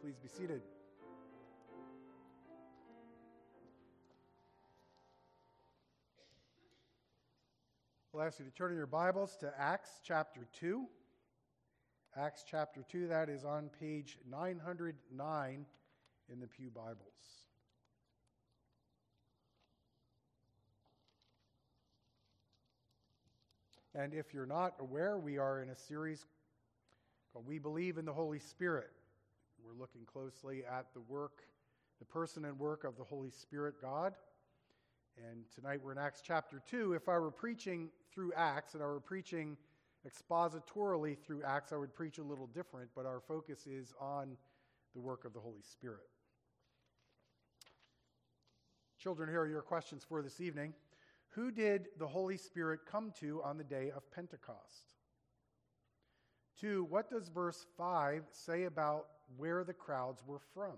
Please be seated. I'll ask you to turn in your Bibles to Acts chapter 2. Acts chapter 2, that is on page 909 in the Pew Bibles. And if you're not aware, we are in a series called We Believe in the Holy Spirit. We're looking closely at the work, the person and work of the Holy Spirit God. And tonight we're in Acts chapter 2. If I were preaching through Acts and I were preaching expositorily through Acts, I would preach a little different, but our focus is on the work of the Holy Spirit. Children, here are your questions for this evening. Who did the Holy Spirit come to on the day of Pentecost? Two, what does verse 5 say about where the crowds were from?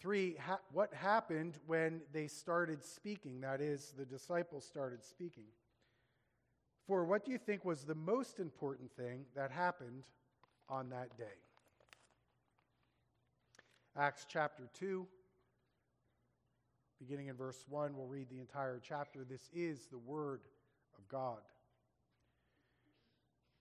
Three, ha- what happened when they started speaking? That is, the disciples started speaking. Four, what do you think was the most important thing that happened on that day? Acts chapter 2, beginning in verse 1, we'll read the entire chapter. This is the Word of God.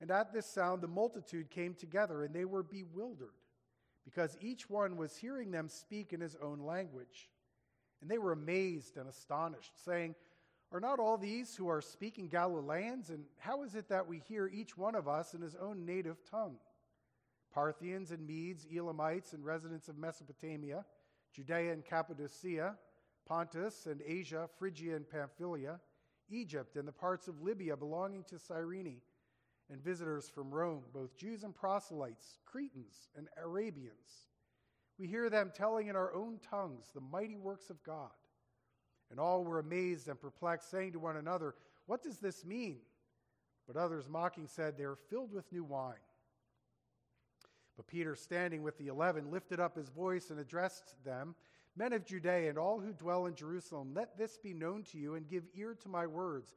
And at this sound, the multitude came together, and they were bewildered, because each one was hearing them speak in his own language. And they were amazed and astonished, saying, Are not all these who are speaking Galileans? And how is it that we hear each one of us in his own native tongue? Parthians and Medes, Elamites, and residents of Mesopotamia, Judea and Cappadocia, Pontus and Asia, Phrygia and Pamphylia, Egypt, and the parts of Libya belonging to Cyrene and visitors from Rome, both Jews and proselytes, Cretans and Arabians. We hear them telling in our own tongues the mighty works of God. And all were amazed and perplexed, saying to one another, What does this mean? But others, mocking, said, They are filled with new wine. But Peter, standing with the eleven, lifted up his voice and addressed them Men of Judea and all who dwell in Jerusalem, let this be known to you and give ear to my words.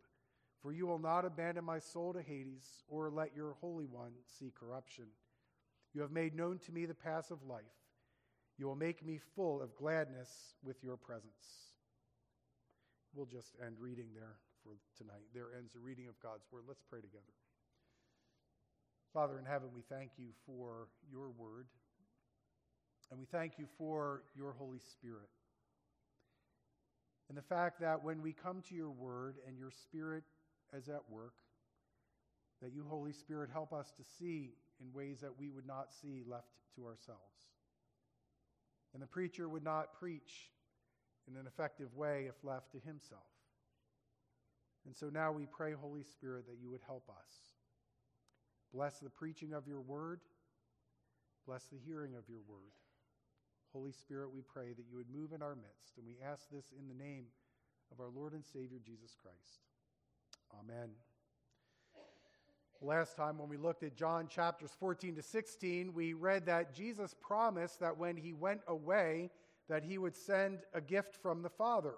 For you will not abandon my soul to Hades, or let your Holy One see corruption. You have made known to me the path of life. You will make me full of gladness with your presence. We'll just end reading there for tonight. There ends the reading of God's word. Let's pray together. Father in heaven, we thank you for your word, and we thank you for your Holy Spirit. And the fact that when we come to your word and your spirit as at work, that you, Holy Spirit, help us to see in ways that we would not see left to ourselves. and the preacher would not preach in an effective way if left to himself. And so now we pray, Holy Spirit, that you would help us. Bless the preaching of your word. Bless the hearing of your word. Holy Spirit, we pray that you would move in our midst. And we ask this in the name of our Lord and Savior, Jesus Christ. Amen. Last time, when we looked at John chapters 14 to 16, we read that Jesus promised that when he went away, that he would send a gift from the Father.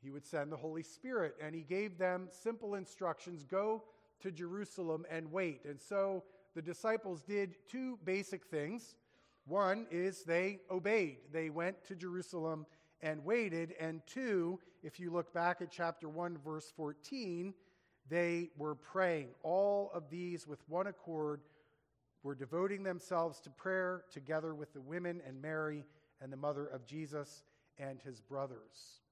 He would send the Holy Spirit, and he gave them simple instructions go to Jerusalem and wait. And so the disciples did two basic things. One is they obeyed, they went to Jerusalem and waited. And two, if you look back at chapter 1, verse 14, they were praying. All of these, with one accord, were devoting themselves to prayer together with the women and Mary and the mother of Jesus and his brothers.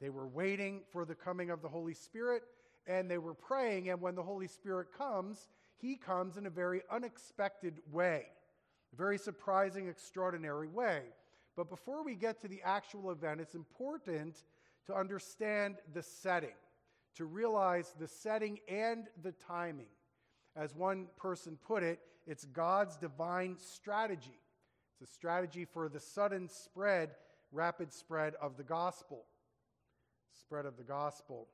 They were waiting for the coming of the Holy Spirit and they were praying. And when the Holy Spirit comes, he comes in a very unexpected way, a very surprising, extraordinary way. But before we get to the actual event, it's important to understand the setting, to realize the setting and the timing. As one person put it, it's God's divine strategy. It's a strategy for the sudden spread, rapid spread of the gospel. Spread of the gospel.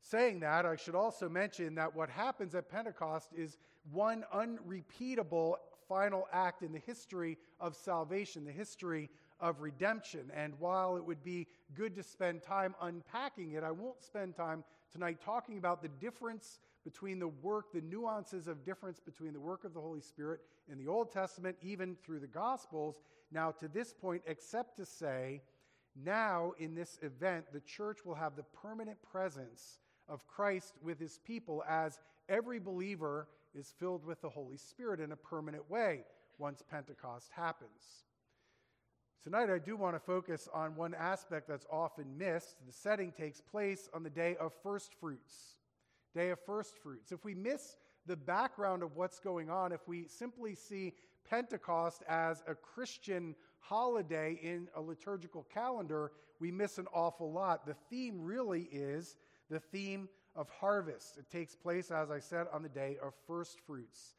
Saying that, I should also mention that what happens at Pentecost is one unrepeatable final act in the history of salvation, the history of redemption. And while it would be good to spend time unpacking it, I won't spend time tonight talking about the difference between the work, the nuances of difference between the work of the Holy Spirit in the Old Testament, even through the Gospels, now to this point, except to say, now in this event, the church will have the permanent presence of Christ with his people as every believer is filled with the Holy Spirit in a permanent way once Pentecost happens. Tonight, I do want to focus on one aspect that's often missed. The setting takes place on the day of first fruits. Day of first fruits. If we miss the background of what's going on, if we simply see Pentecost as a Christian holiday in a liturgical calendar, we miss an awful lot. The theme really is the theme of harvest. It takes place, as I said, on the day of first fruits.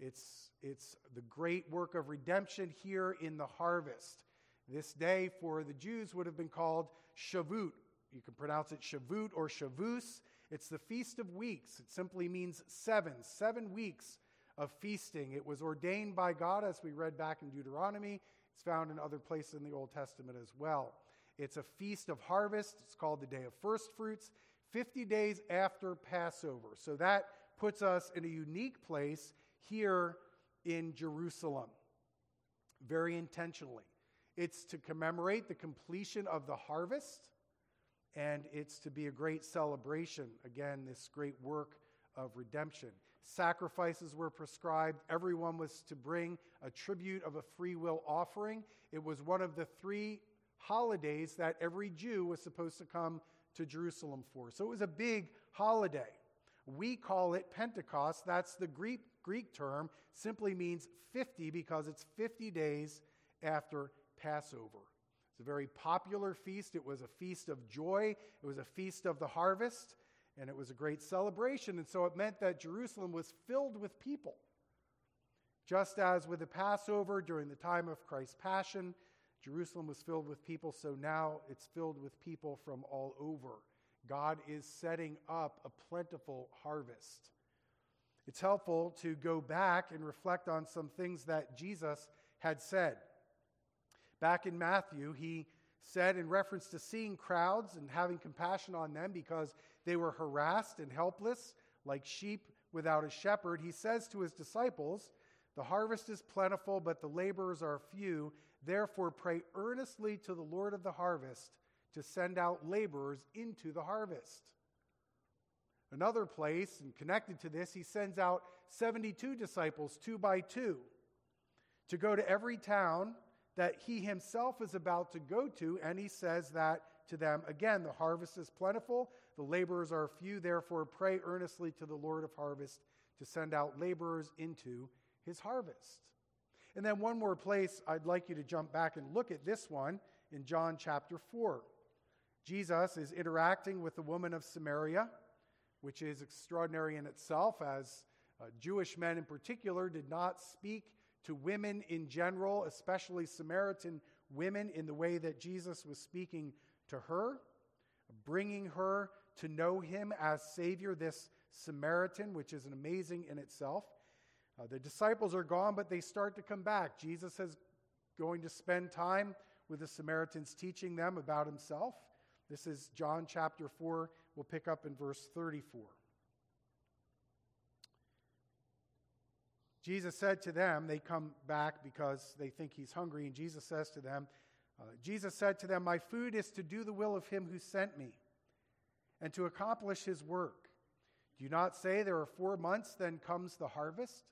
It's, it's the great work of redemption here in the harvest. This day for the Jews would have been called Shavuot. You can pronounce it Shavuot or Shavuos. It's the Feast of Weeks. It simply means seven, seven weeks of feasting. It was ordained by God, as we read back in Deuteronomy. It's found in other places in the Old Testament as well. It's a feast of harvest. It's called the Day of First Fruits. 50 days after Passover. So that puts us in a unique place here in Jerusalem, very intentionally. It's to commemorate the completion of the harvest, and it's to be a great celebration. Again, this great work of redemption. Sacrifices were prescribed. Everyone was to bring a tribute of a free will offering. It was one of the three holidays that every Jew was supposed to come to Jerusalem for. So it was a big holiday. We call it Pentecost. That's the Greek, Greek term, simply means 50 because it's 50 days after Passover. It's a very popular feast. It was a feast of joy, it was a feast of the harvest, and it was a great celebration. And so it meant that Jerusalem was filled with people. Just as with the Passover during the time of Christ's Passion, Jerusalem was filled with people, so now it's filled with people from all over. God is setting up a plentiful harvest. It's helpful to go back and reflect on some things that Jesus had said. Back in Matthew, he said, in reference to seeing crowds and having compassion on them because they were harassed and helpless, like sheep without a shepherd, he says to his disciples, The harvest is plentiful, but the laborers are few. Therefore, pray earnestly to the Lord of the harvest to send out laborers into the harvest. Another place, and connected to this, he sends out 72 disciples, two by two, to go to every town that he himself is about to go to, and he says that to them again the harvest is plentiful, the laborers are few, therefore pray earnestly to the Lord of harvest to send out laborers into his harvest. And then one more place I'd like you to jump back and look at this one in John chapter 4. Jesus is interacting with the woman of Samaria, which is extraordinary in itself, as uh, Jewish men in particular did not speak to women in general, especially Samaritan women, in the way that Jesus was speaking to her, bringing her to know him as Savior, this Samaritan, which is amazing in itself. Uh, the disciples are gone, but they start to come back. Jesus is going to spend time with the Samaritans, teaching them about himself. This is John chapter 4. We'll pick up in verse 34. Jesus said to them, they come back because they think he's hungry, and Jesus says to them, uh, Jesus said to them, My food is to do the will of him who sent me and to accomplish his work. Do you not say there are four months, then comes the harvest?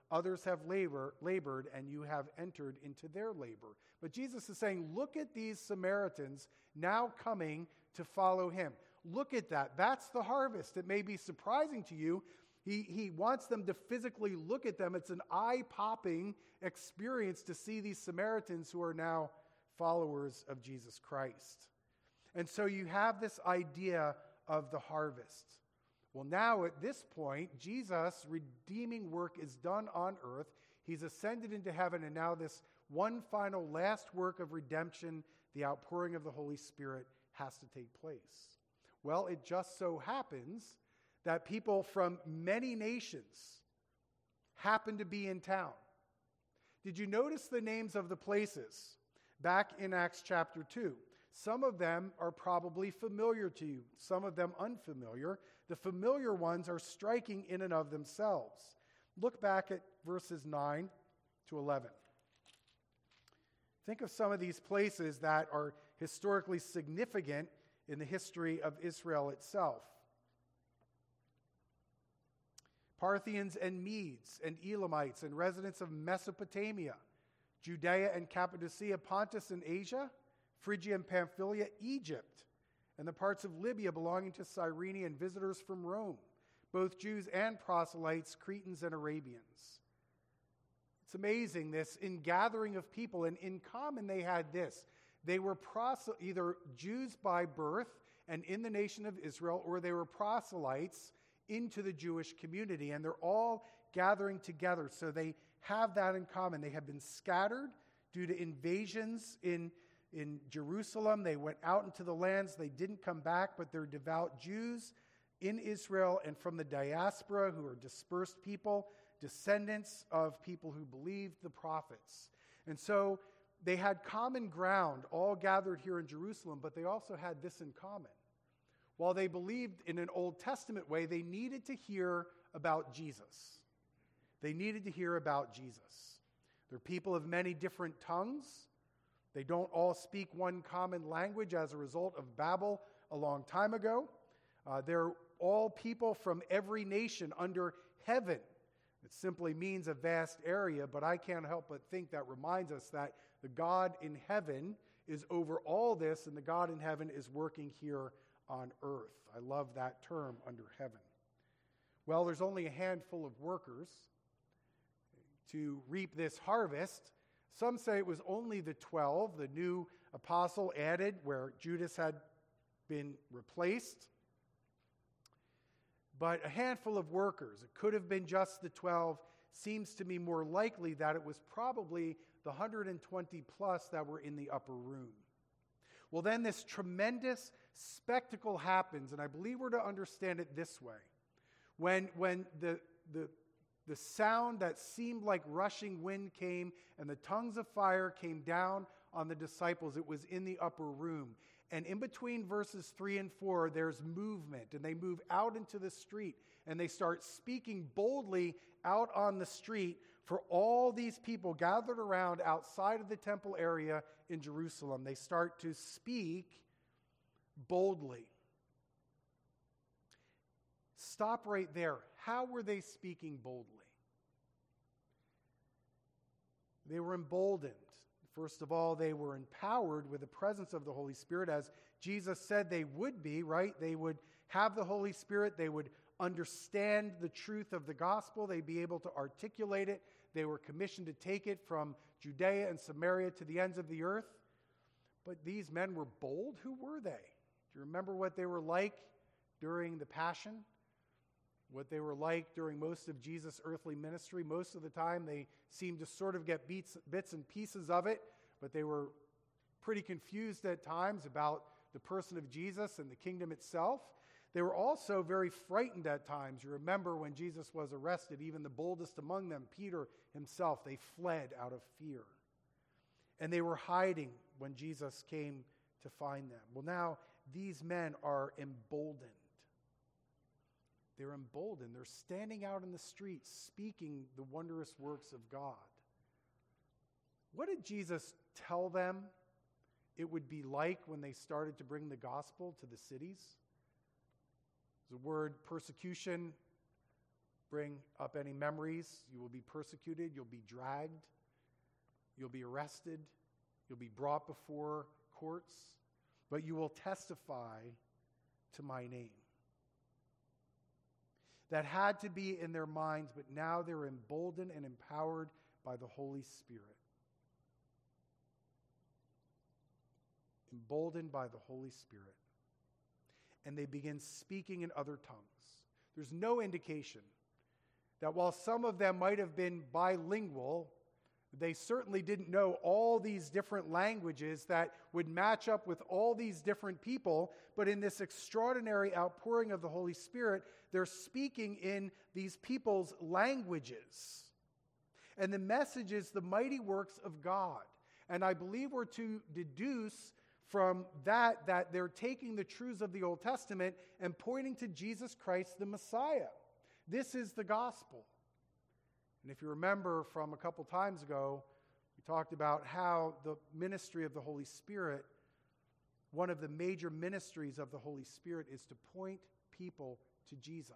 Others have labor, labored, and you have entered into their labor. But Jesus is saying, Look at these Samaritans now coming to follow him. Look at that. That's the harvest. It may be surprising to you he, he wants them to physically look at them. It's an eye popping experience to see these Samaritans who are now followers of Jesus Christ. And so you have this idea of the harvest. Well, now at this point, Jesus' redeeming work is done on earth. He's ascended into heaven, and now this one final last work of redemption, the outpouring of the Holy Spirit, has to take place. Well, it just so happens that people from many nations happened to be in town. Did you notice the names of the places back in Acts chapter 2? Some of them are probably familiar to you, some of them unfamiliar. The familiar ones are striking in and of themselves. Look back at verses 9 to 11. Think of some of these places that are historically significant in the history of Israel itself. Parthians and Medes and Elamites and residents of Mesopotamia, Judea and Cappadocia, Pontus and Asia, Phrygia and Pamphylia, Egypt, and the parts of Libya belonging to Cyrene and visitors from Rome, both Jews and proselytes, Cretans and Arabians. It's amazing, this ingathering of people, and in common they had this. They were either Jews by birth and in the nation of Israel, or they were proselytes into the Jewish community, and they're all gathering together. So they have that in common. They have been scattered due to invasions in, in Jerusalem. They went out into the lands, they didn't come back, but they're devout Jews in Israel and from the diaspora who are dispersed people, descendants of people who believed the prophets. And so they had common ground, all gathered here in Jerusalem, but they also had this in common while they believed in an Old Testament way, they needed to hear about Jesus. They needed to hear about Jesus. They're people of many different tongues. They don't all speak one common language as a result of Babel a long time ago. Uh, they're all people from every nation under heaven. It simply means a vast area, but I can't help but think that reminds us that the God in heaven is over all this, and the God in heaven is working here on earth. I love that term, under heaven. Well, there's only a handful of workers to reap this harvest. Some say it was only the 12, the new apostle added where Judas had been replaced. But a handful of workers, it could have been just the 12, seems to me more likely that it was probably the 120 plus that were in the upper room. Well, then this tremendous spectacle happens, and I believe we're to understand it this way. When, when the, the, the sound that seemed like rushing wind came and the tongues of fire came down on the disciples, it was in the upper room. And in between verses 3 and 4, there's movement, and they move out into the street and they start speaking boldly out on the street for all these people gathered around outside of the temple area in Jerusalem. They start to speak boldly. Stop right there. How were they speaking boldly? They were emboldened. First of all, they were empowered with the presence of the Holy Spirit, as Jesus said they would be, right? They would have the Holy Spirit, they would understand the truth of the gospel, they'd be able to articulate it. They were commissioned to take it from Judea and Samaria to the ends of the earth. But these men were bold. Who were they? Do you remember what they were like during the Passion? What they were like during most of Jesus' earthly ministry? Most of the time, they seemed to sort of get beats, bits and pieces of it, but they were pretty confused at times about the person of Jesus and the kingdom itself. They were also very frightened at times. You remember when Jesus was arrested, even the boldest among them, Peter himself, they fled out of fear. And they were hiding when Jesus came to find them. Well, now these men are emboldened. They're emboldened. They're standing out in the streets speaking the wondrous works of God. What did Jesus tell them it would be like when they started to bring the gospel to the cities? The word persecution bring up any memories. You will be persecuted, you'll be dragged, you'll be arrested, you'll be brought before courts, but you will testify to my name. That had to be in their minds, but now they're emboldened and empowered by the Holy Spirit. Emboldened by the Holy Spirit and they begin speaking in other tongues. There's no indication that while some of them might have been bilingual, they certainly didn't know all these different languages that would match up with all these different people. But in this extraordinary outpouring of the Holy Spirit, they're speaking in these people's languages. And the message is the mighty works of God. And I believe we're to deduce from that that they're taking the truths of the Old Testament and pointing to Jesus Christ the Messiah. This is the gospel. And if you remember from a couple times ago, we talked about how the ministry of the Holy Spirit, one of the major ministries of the Holy Spirit, is to point people to Jesus.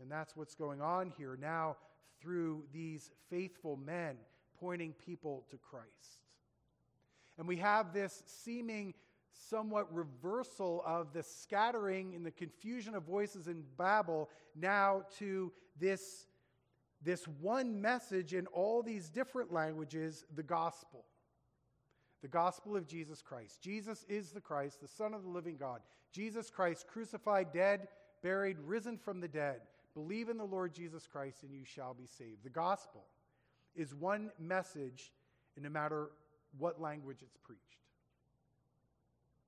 And that's what's going on here now through these faithful men pointing people to Christ. And we have this seeming somewhat reversal of the scattering and the confusion of voices in Babel now to this, this one message in all these different languages the gospel. The gospel of Jesus Christ. Jesus is the Christ, the Son of the living God. Jesus Christ, crucified, dead, buried, risen from the dead. Believe in the Lord Jesus Christ and you shall be saved. The gospel is one message, and no matter what language it's preached.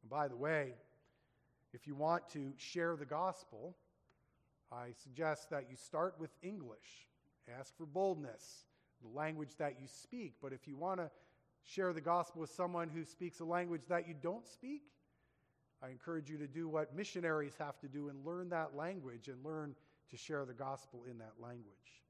And by the way, if you want to share the gospel, I suggest that you start with English. Ask for boldness, the language that you speak. But if you want to share the gospel with someone who speaks a language that you don't speak, I encourage you to do what missionaries have to do and learn that language and learn to share the gospel in that language.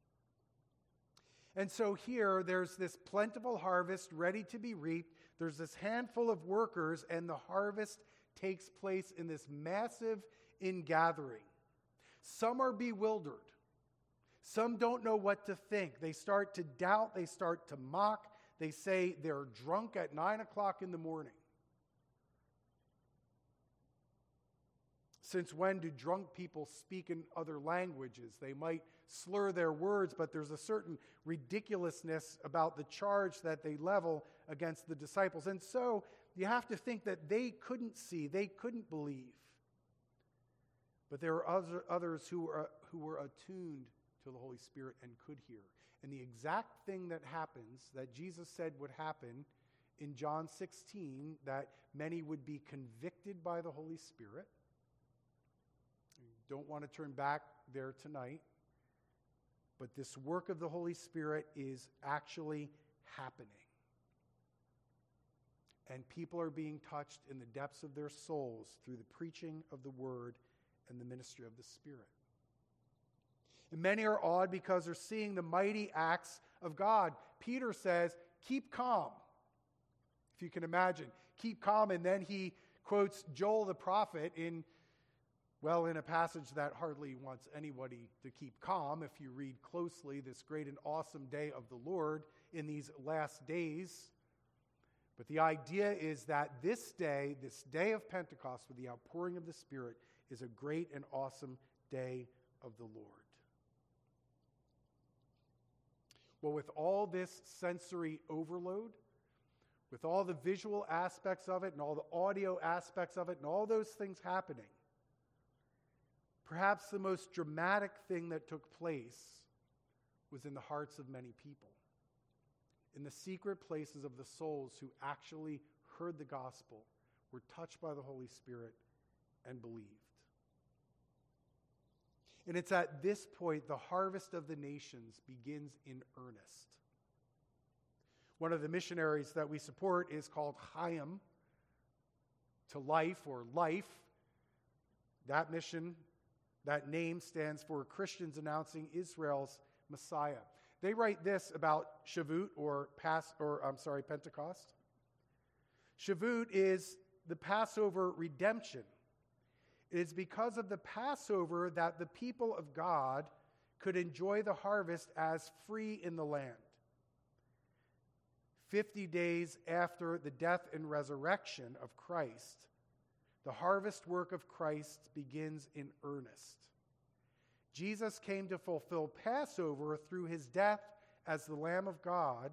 And so here, there's this plentiful harvest ready to be reaped. There's this handful of workers, and the harvest takes place in this massive ingathering. Some are bewildered. Some don't know what to think. They start to doubt. They start to mock. They say they're drunk at nine o'clock in the morning. Since when do drunk people speak in other languages? They might slur their words, but there's a certain ridiculousness about the charge that they level against the disciples. And so you have to think that they couldn't see, they couldn't believe. But there were other, others who were, who were attuned to the Holy Spirit and could hear. And the exact thing that happens that Jesus said would happen in John 16 that many would be convicted by the Holy Spirit. don't want to turn back there tonight. But this work of the Holy Spirit is actually happening. And people are being touched in the depths of their souls through the preaching of the word and the ministry of the Spirit. And many are awed because they're seeing the mighty acts of God. Peter says, Keep calm. If you can imagine, keep calm. And then he quotes Joel the prophet in, well, in a passage that hardly wants anybody to keep calm if you read closely this great and awesome day of the Lord in these last days. But the idea is that this day, this day of Pentecost with the outpouring of the Spirit, is a great and awesome day of the Lord. Well, with all this sensory overload, with all the visual aspects of it and all the audio aspects of it and all those things happening, perhaps the most dramatic thing that took place was in the hearts of many people in the secret places of the souls who actually heard the gospel, were touched by the Holy Spirit, and believed. And it's at this point the harvest of the nations begins in earnest. One of the missionaries that we support is called Chaim to life or life. That mission, that name stands for Christians announcing Israel's Messiah. They write this about Shavuot or Pass or I'm sorry, Pentecost. Shavuot is the Passover redemption. It is because of the Passover that the people of God could enjoy the harvest as free in the land. 50 days after the death and resurrection of Christ, the harvest work of Christ begins in earnest. Jesus came to fulfill Passover through his death as the Lamb of God.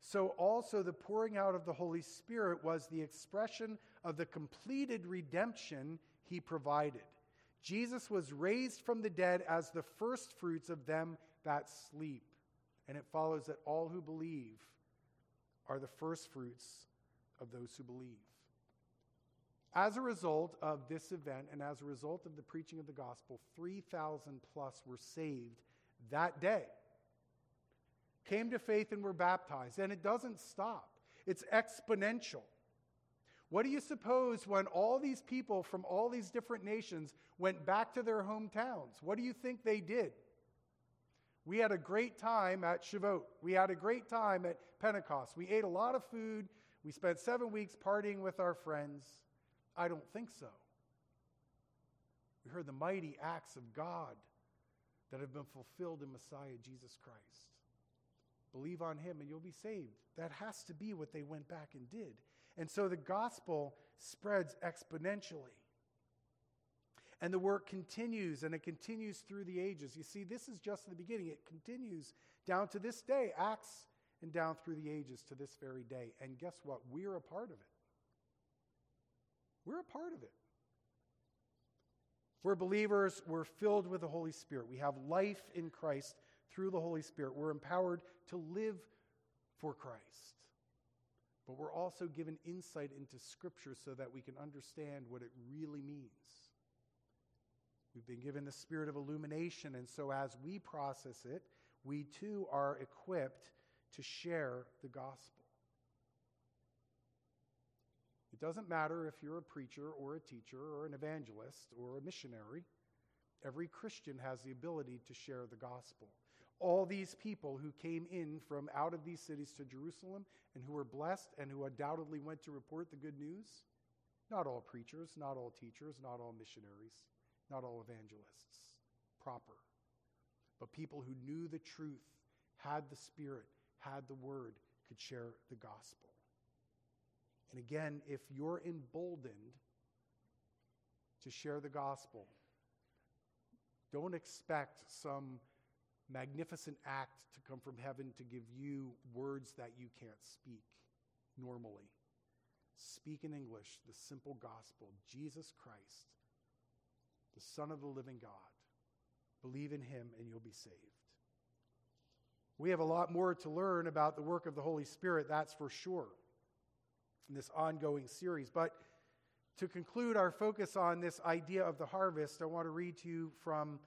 So also the pouring out of the Holy Spirit was the expression of the completed redemption he provided. Jesus was raised from the dead as the first fruits of them that sleep. And it follows that all who believe are the first fruits of those who believe. As a result of this event and as a result of the preaching of the gospel, 3,000 plus were saved that day. Came to faith and were baptized. And it doesn't stop, it's exponential. What do you suppose when all these people from all these different nations went back to their hometowns? What do you think they did? We had a great time at Shavuot. We had a great time at Pentecost. We ate a lot of food. We spent seven weeks partying with our friends. I don't think so. We heard the mighty acts of God that have been fulfilled in Messiah Jesus Christ. Believe on him and you'll be saved. That has to be what they went back and did. And so the gospel spreads exponentially. And the work continues and it continues through the ages. You see, this is just the beginning. It continues down to this day, Acts, and down through the ages to this very day. And guess what? We're a part of it. We're a part of it. We're believers, we're filled with the Holy Spirit. We have life in Christ through the Holy Spirit. We're empowered to live for Christ. But we're also given insight into Scripture so that we can understand what it really means. We've been given the spirit of illumination, and so as we process it, we too are equipped to share the gospel. It doesn't matter if you're a preacher or a teacher or an evangelist or a missionary. Every Christian has the ability to share the gospel. All these people who came in from out of these cities to Jerusalem and who were blessed and who undoubtedly went to report the good news, not all preachers, not all teachers, not all missionaries, not all evangelists, proper, but people who knew the truth, had the Spirit, had the Word, could share the gospel. And again, if you're emboldened to share the gospel, don't expect some magnificent act to come from heaven to give you words that you can't speak normally. Speak in English the simple gospel Jesus Christ, the Son of the living God. Believe in him and you'll be saved. We have a lot more to learn about the work of the Holy Spirit, that's for sure in this ongoing series. But to conclude our focus on this idea of the harvest, I want to read to you from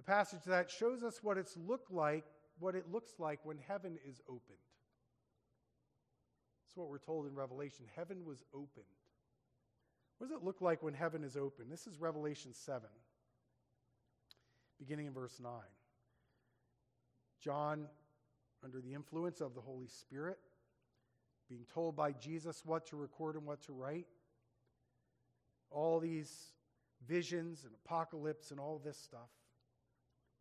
a passage that shows us what it's looked like, what it looks like when heaven is opened. That's what we're told in Revelation. Heaven was opened. What does it look like when heaven is open? This is Revelation 7, beginning in verse 9. John, under the influence of the Holy Spirit, being told by Jesus what to record and what to write, all these visions and apocalypse and all this stuff.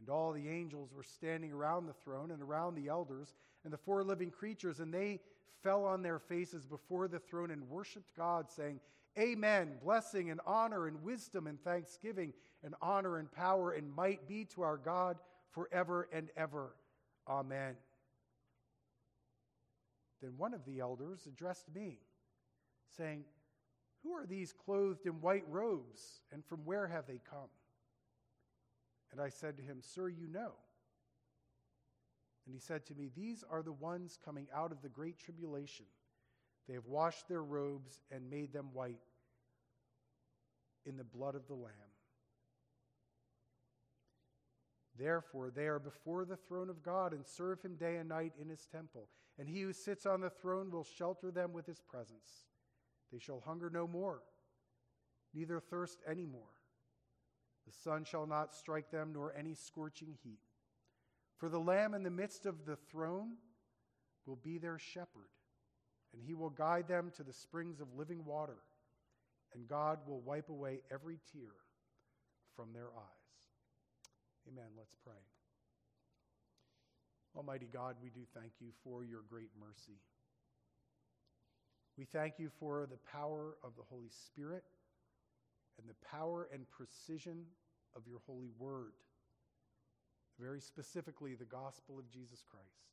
And all the angels were standing around the throne and around the elders and the four living creatures, and they fell on their faces before the throne and worshiped God, saying, Amen. Blessing and honor and wisdom and thanksgiving and honor and power and might be to our God forever and ever. Amen. Then one of the elders addressed me, saying, Who are these clothed in white robes, and from where have they come? And I said to him, Sir, you know. And he said to me, These are the ones coming out of the great tribulation. They have washed their robes and made them white in the blood of the Lamb. Therefore, they are before the throne of God and serve him day and night in his temple. And he who sits on the throne will shelter them with his presence. They shall hunger no more, neither thirst any more. The sun shall not strike them, nor any scorching heat. For the Lamb in the midst of the throne will be their shepherd, and he will guide them to the springs of living water, and God will wipe away every tear from their eyes. Amen. Let's pray. Almighty God, we do thank you for your great mercy. We thank you for the power of the Holy Spirit and the power and precision of your holy word very specifically the gospel of Jesus Christ.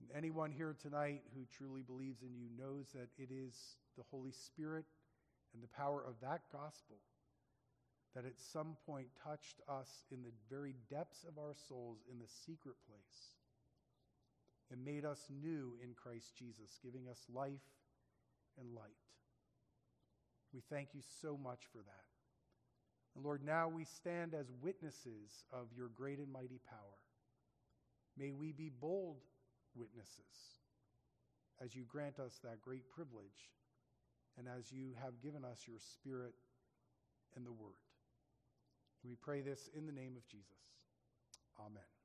And anyone here tonight who truly believes in you knows that it is the Holy Spirit and the power of that gospel that at some point touched us in the very depths of our souls in the secret place and made us new in Christ Jesus, giving us life and light. We thank you so much for that. And Lord, now we stand as witnesses of your great and mighty power. May we be bold witnesses as you grant us that great privilege and as you have given us your Spirit and the Word. We pray this in the name of Jesus. Amen.